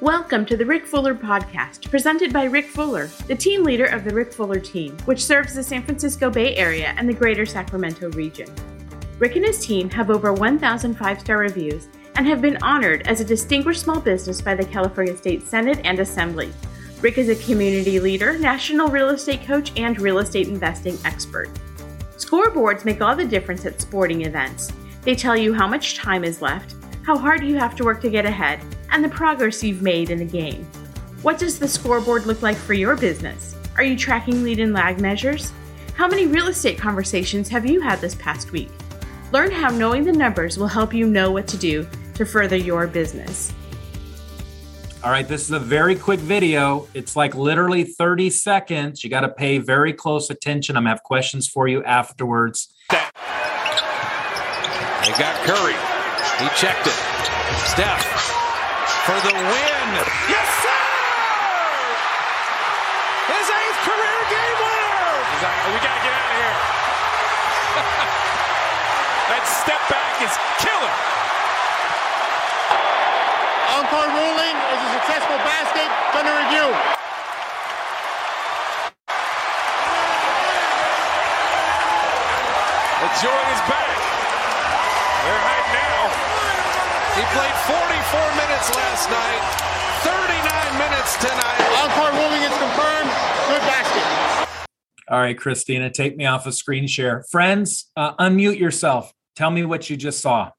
Welcome to the Rick Fuller Podcast, presented by Rick Fuller, the team leader of the Rick Fuller team, which serves the San Francisco Bay Area and the greater Sacramento region. Rick and his team have over 1,000 five star reviews and have been honored as a distinguished small business by the California State Senate and Assembly. Rick is a community leader, national real estate coach, and real estate investing expert. Scoreboards make all the difference at sporting events. They tell you how much time is left, how hard you have to work to get ahead, and the progress you've made in the game. What does the scoreboard look like for your business? Are you tracking lead and lag measures? How many real estate conversations have you had this past week? Learn how knowing the numbers will help you know what to do to further your business. All right, this is a very quick video. It's like literally 30 seconds. You got to pay very close attention. I'm going to have questions for you afterwards. They got Curry. He checked it. Steph for the win. Yes, sir! His eighth career game winner. we got to get out of here. that step back is killer. On-court ruling is a successful basket. Under review. The joy is back. They're hiding now. He played 44 minutes last night, 39 minutes tonight. On-court ruling is confirmed. Good basket. All right, Christina, take me off of screen share. Friends, uh, unmute yourself. Tell me what you just saw.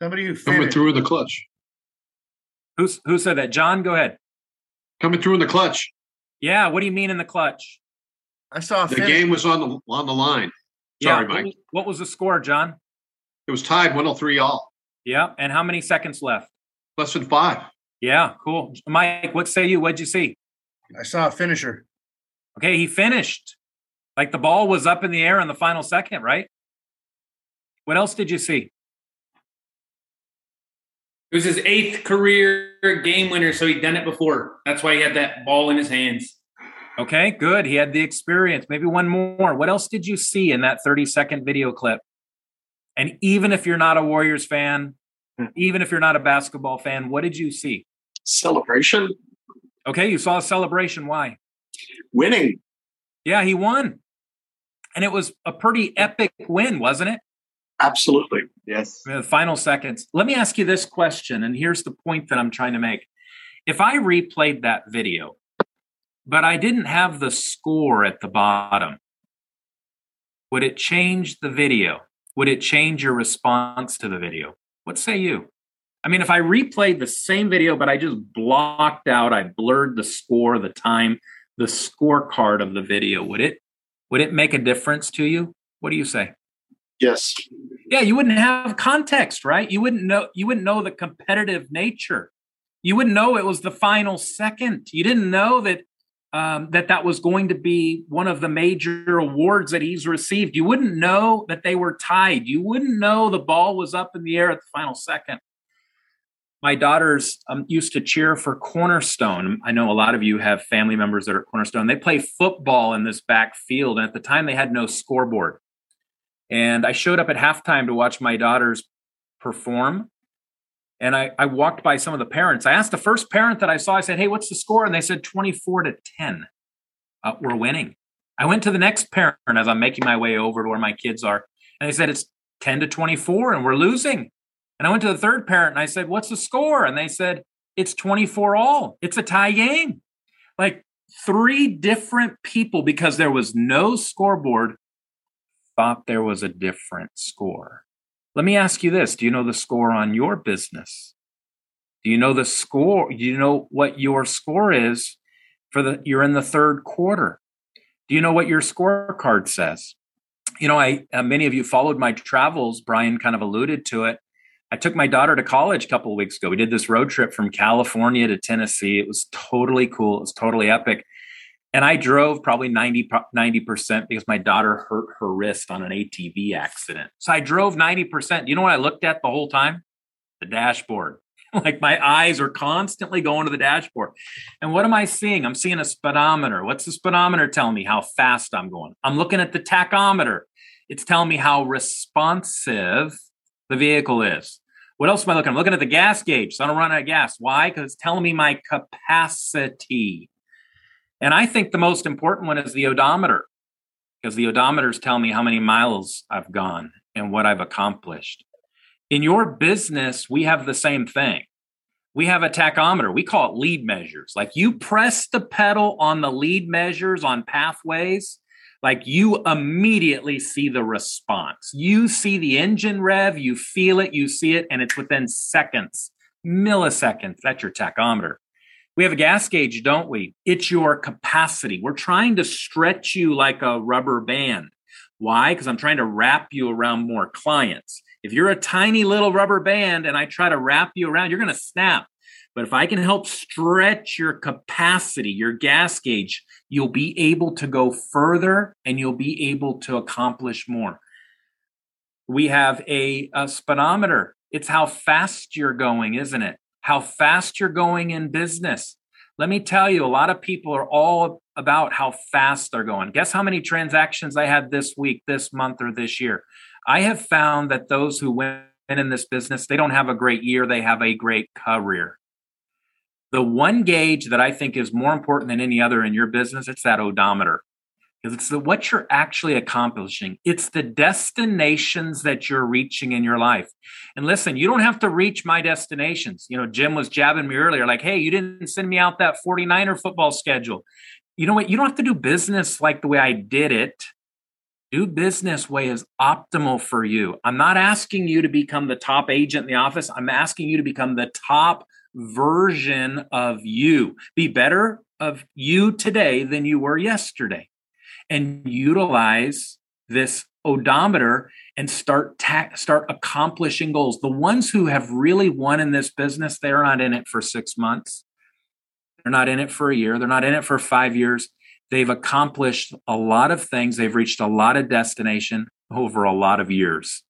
Somebody who Coming through in the clutch. Who's, who said that? John, go ahead. Coming through in the clutch. Yeah, what do you mean in the clutch? I saw a The finish. game was on the on the line. Sorry, yeah, what Mike. was- What was the score, John? It was tied 103 all. Yeah, and how many seconds left? Less than five. Yeah, cool. Mike, what say you? What'd you see? I saw a finisher. Okay, he finished. Like the ball was up in the air in the final second, right? What else did you see? It was his eighth career game winner, so he'd done it before. That's why he had that ball in his hands. Okay, good. He had the experience. Maybe one more. What else did you see in that 30 second video clip? And even if you're not a Warriors fan, Hmm. even if you're not a basketball fan, what did you see? celebration, Okay, you saw a celebration. Why? winning. Yeah, he won. And it was a pretty epic win, wasn't it? Absolutely. Yes. the final seconds. Let me ask you this question, and here's the point that I'm trying to make. If I replayed that video, but I didn't have the score at the bottom, would it change the video? Would it change your response to the video? What say you? I mean, if I replayed the same video, but I just blocked out, I blurred the score, the time, the scorecard of the video, would it would it make a difference to you? What do you say? Yes. yeah you wouldn't have context right you wouldn't know you wouldn't know the competitive nature you wouldn't know it was the final second you didn't know that um, that that was going to be one of the major awards that he's received. You wouldn't know that they were tied. You wouldn't know the ball was up in the air at the final second. My daughters um, used to cheer for cornerstone. I know a lot of you have family members that are cornerstone. They play football in this back field and at the time they had no scoreboard. And I showed up at halftime to watch my daughters perform. And I, I walked by some of the parents. I asked the first parent that I saw, I said, Hey, what's the score? And they said 24 to 10. Uh, we're winning. I went to the next parent as I'm making my way over to where my kids are. And they said, It's 10 to 24 and we're losing. And I went to the third parent and I said, What's the score? And they said, It's 24 all. It's a tie game. Like three different people, because there was no scoreboard, thought there was a different score. Let me ask you this Do you know the score on your business? Do you know the score? Do you know what your score is for the you're in the third quarter? Do you know what your scorecard says? You know, I uh, many of you followed my travels. Brian kind of alluded to it. I took my daughter to college a couple weeks ago. We did this road trip from California to Tennessee. It was totally cool. It was totally epic. And I drove probably 90, 90% because my daughter hurt her wrist on an ATV accident. So I drove 90%. You know what I looked at the whole time? The dashboard. like my eyes are constantly going to the dashboard. And what am I seeing? I'm seeing a speedometer. What's the speedometer telling me? How fast I'm going. I'm looking at the tachometer. It's telling me how responsive the vehicle is. What else am I looking? At? I'm looking at the gas gauge. So I don't run out of gas. Why? Because it's telling me my capacity. And I think the most important one is the odometer, because the odometers tell me how many miles I've gone and what I've accomplished. In your business, we have the same thing. We have a tachometer. We call it lead measures. Like you press the pedal on the lead measures on pathways, like you immediately see the response. You see the engine rev, you feel it, you see it, and it's within seconds, milliseconds. That's your tachometer. We have a gas gauge, don't we? It's your capacity. We're trying to stretch you like a rubber band. Why? Because I'm trying to wrap you around more clients. If you're a tiny little rubber band and I try to wrap you around, you're going to snap. But if I can help stretch your capacity, your gas gauge, you'll be able to go further and you'll be able to accomplish more. We have a, a speedometer. It's how fast you're going, isn't it? How fast you're going in business. Let me tell you, a lot of people are all about how fast they're going. Guess how many transactions I had this week, this month, or this year? I have found that those who win in this business, they don't have a great year, they have a great career. The one gauge that I think is more important than any other in your business, it's that odometer. Because it's the, what you're actually accomplishing. It's the destinations that you're reaching in your life. And listen, you don't have to reach my destinations. You know, Jim was jabbing me earlier, like, hey, you didn't send me out that 49er football schedule. You know what? You don't have to do business like the way I did it do business way is optimal for you. I'm not asking you to become the top agent in the office. I'm asking you to become the top version of you. Be better of you today than you were yesterday. And utilize this odometer and start ta- start accomplishing goals. The ones who have really won in this business, they're not in it for 6 months. They're not in it for a year. They're not in it for 5 years. They've accomplished a lot of things. They've reached a lot of destination over a lot of years.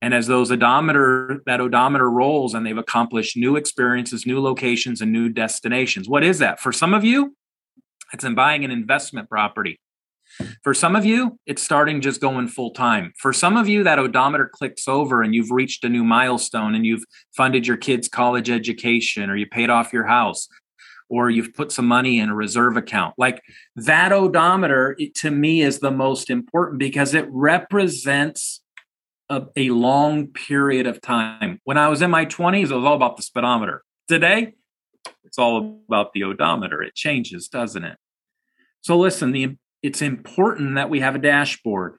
And as those odometer, that odometer rolls and they've accomplished new experiences, new locations, and new destinations. What is that? For some of you, it's in buying an investment property. For some of you, it's starting just going full time. For some of you, that odometer clicks over and you've reached a new milestone and you've funded your kids' college education or you paid off your house or you've put some money in a reserve account. Like that odometer it, to me is the most important because it represents a, a long period of time. When I was in my 20s, it was all about the speedometer. Today, it's all about the odometer. It changes, doesn't it? So listen, the, it's important that we have a dashboard.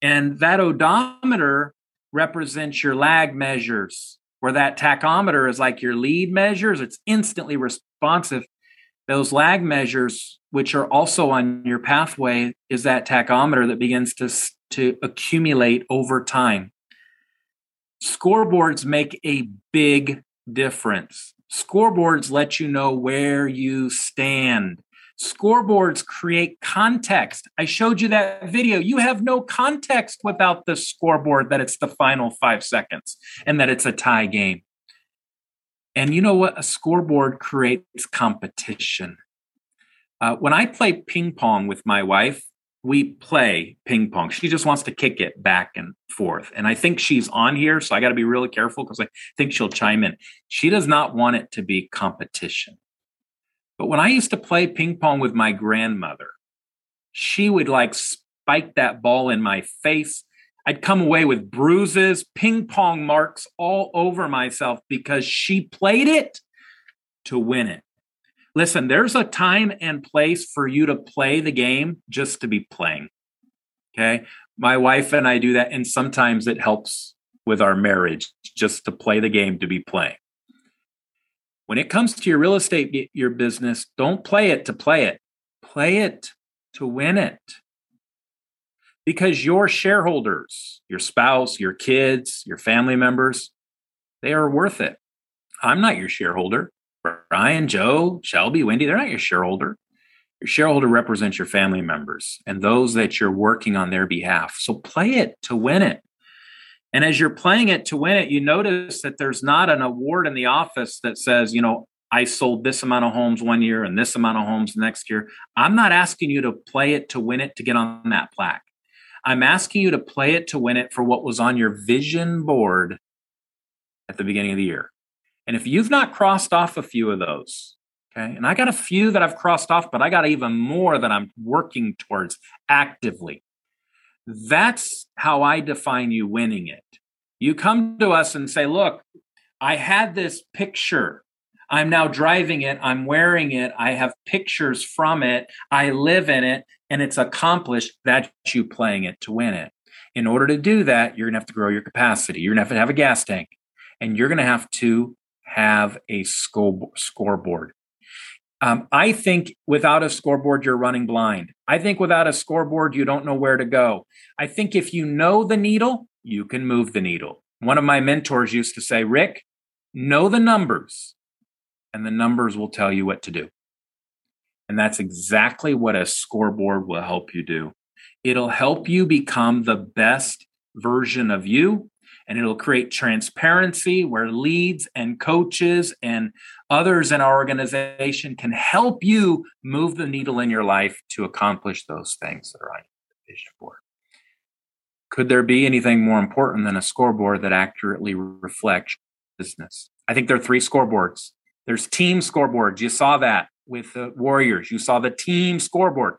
And that odometer represents your lag measures, where that tachometer is like your lead measures. It's instantly responsive. Those lag measures, which are also on your pathway, is that tachometer that begins to, to accumulate over time. Scoreboards make a big difference. Scoreboards let you know where you stand. Scoreboards create context. I showed you that video. You have no context without the scoreboard that it's the final five seconds and that it's a tie game. And you know what? A scoreboard creates competition. Uh, when I play ping pong with my wife, we play ping pong. She just wants to kick it back and forth. And I think she's on here, so I got to be really careful because I think she'll chime in. She does not want it to be competition. But when I used to play ping pong with my grandmother, she would like spike that ball in my face I'd come away with bruises, ping pong marks all over myself because she played it to win it. Listen, there's a time and place for you to play the game just to be playing. Okay. My wife and I do that, and sometimes it helps with our marriage just to play the game to be playing. When it comes to your real estate, your business, don't play it to play it, play it to win it because your shareholders, your spouse, your kids, your family members, they are worth it. I'm not your shareholder. Brian, Joe, Shelby, Wendy, they're not your shareholder. Your shareholder represents your family members and those that you're working on their behalf. So play it to win it. And as you're playing it to win it, you notice that there's not an award in the office that says, you know, I sold this amount of homes one year and this amount of homes next year. I'm not asking you to play it to win it to get on that plaque. I'm asking you to play it to win it for what was on your vision board at the beginning of the year. And if you've not crossed off a few of those, okay, and I got a few that I've crossed off, but I got even more that I'm working towards actively. That's how I define you winning it. You come to us and say, Look, I had this picture. I'm now driving it. I'm wearing it. I have pictures from it. I live in it and it's accomplished. That's you playing it to win it. In order to do that, you're going to have to grow your capacity. You're going to have to have a gas tank and you're going to have to have a score, scoreboard. Um, I think without a scoreboard, you're running blind. I think without a scoreboard, you don't know where to go. I think if you know the needle, you can move the needle. One of my mentors used to say, Rick, know the numbers, and the numbers will tell you what to do. And that's exactly what a scoreboard will help you do. It'll help you become the best version of you and it'll create transparency where leads and coaches and others in our organization can help you move the needle in your life to accomplish those things that are on your vision board. Could there be anything more important than a scoreboard that accurately reflects business? I think there are three scoreboards. There's team scoreboards. You saw that with the Warriors. You saw the team scoreboard.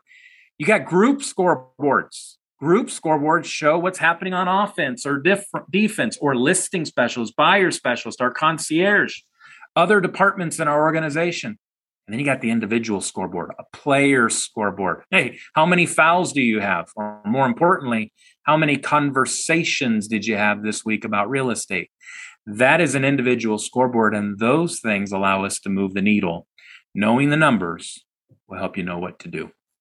You got group scoreboards. Group scoreboards show what's happening on offense or defense or listing specialists, buyer specialists, our concierge, other departments in our organization. And then you got the individual scoreboard, a player scoreboard. Hey, how many fouls do you have? Or more importantly, how many conversations did you have this week about real estate? That is an individual scoreboard, and those things allow us to move the needle. Knowing the numbers will help you know what to do.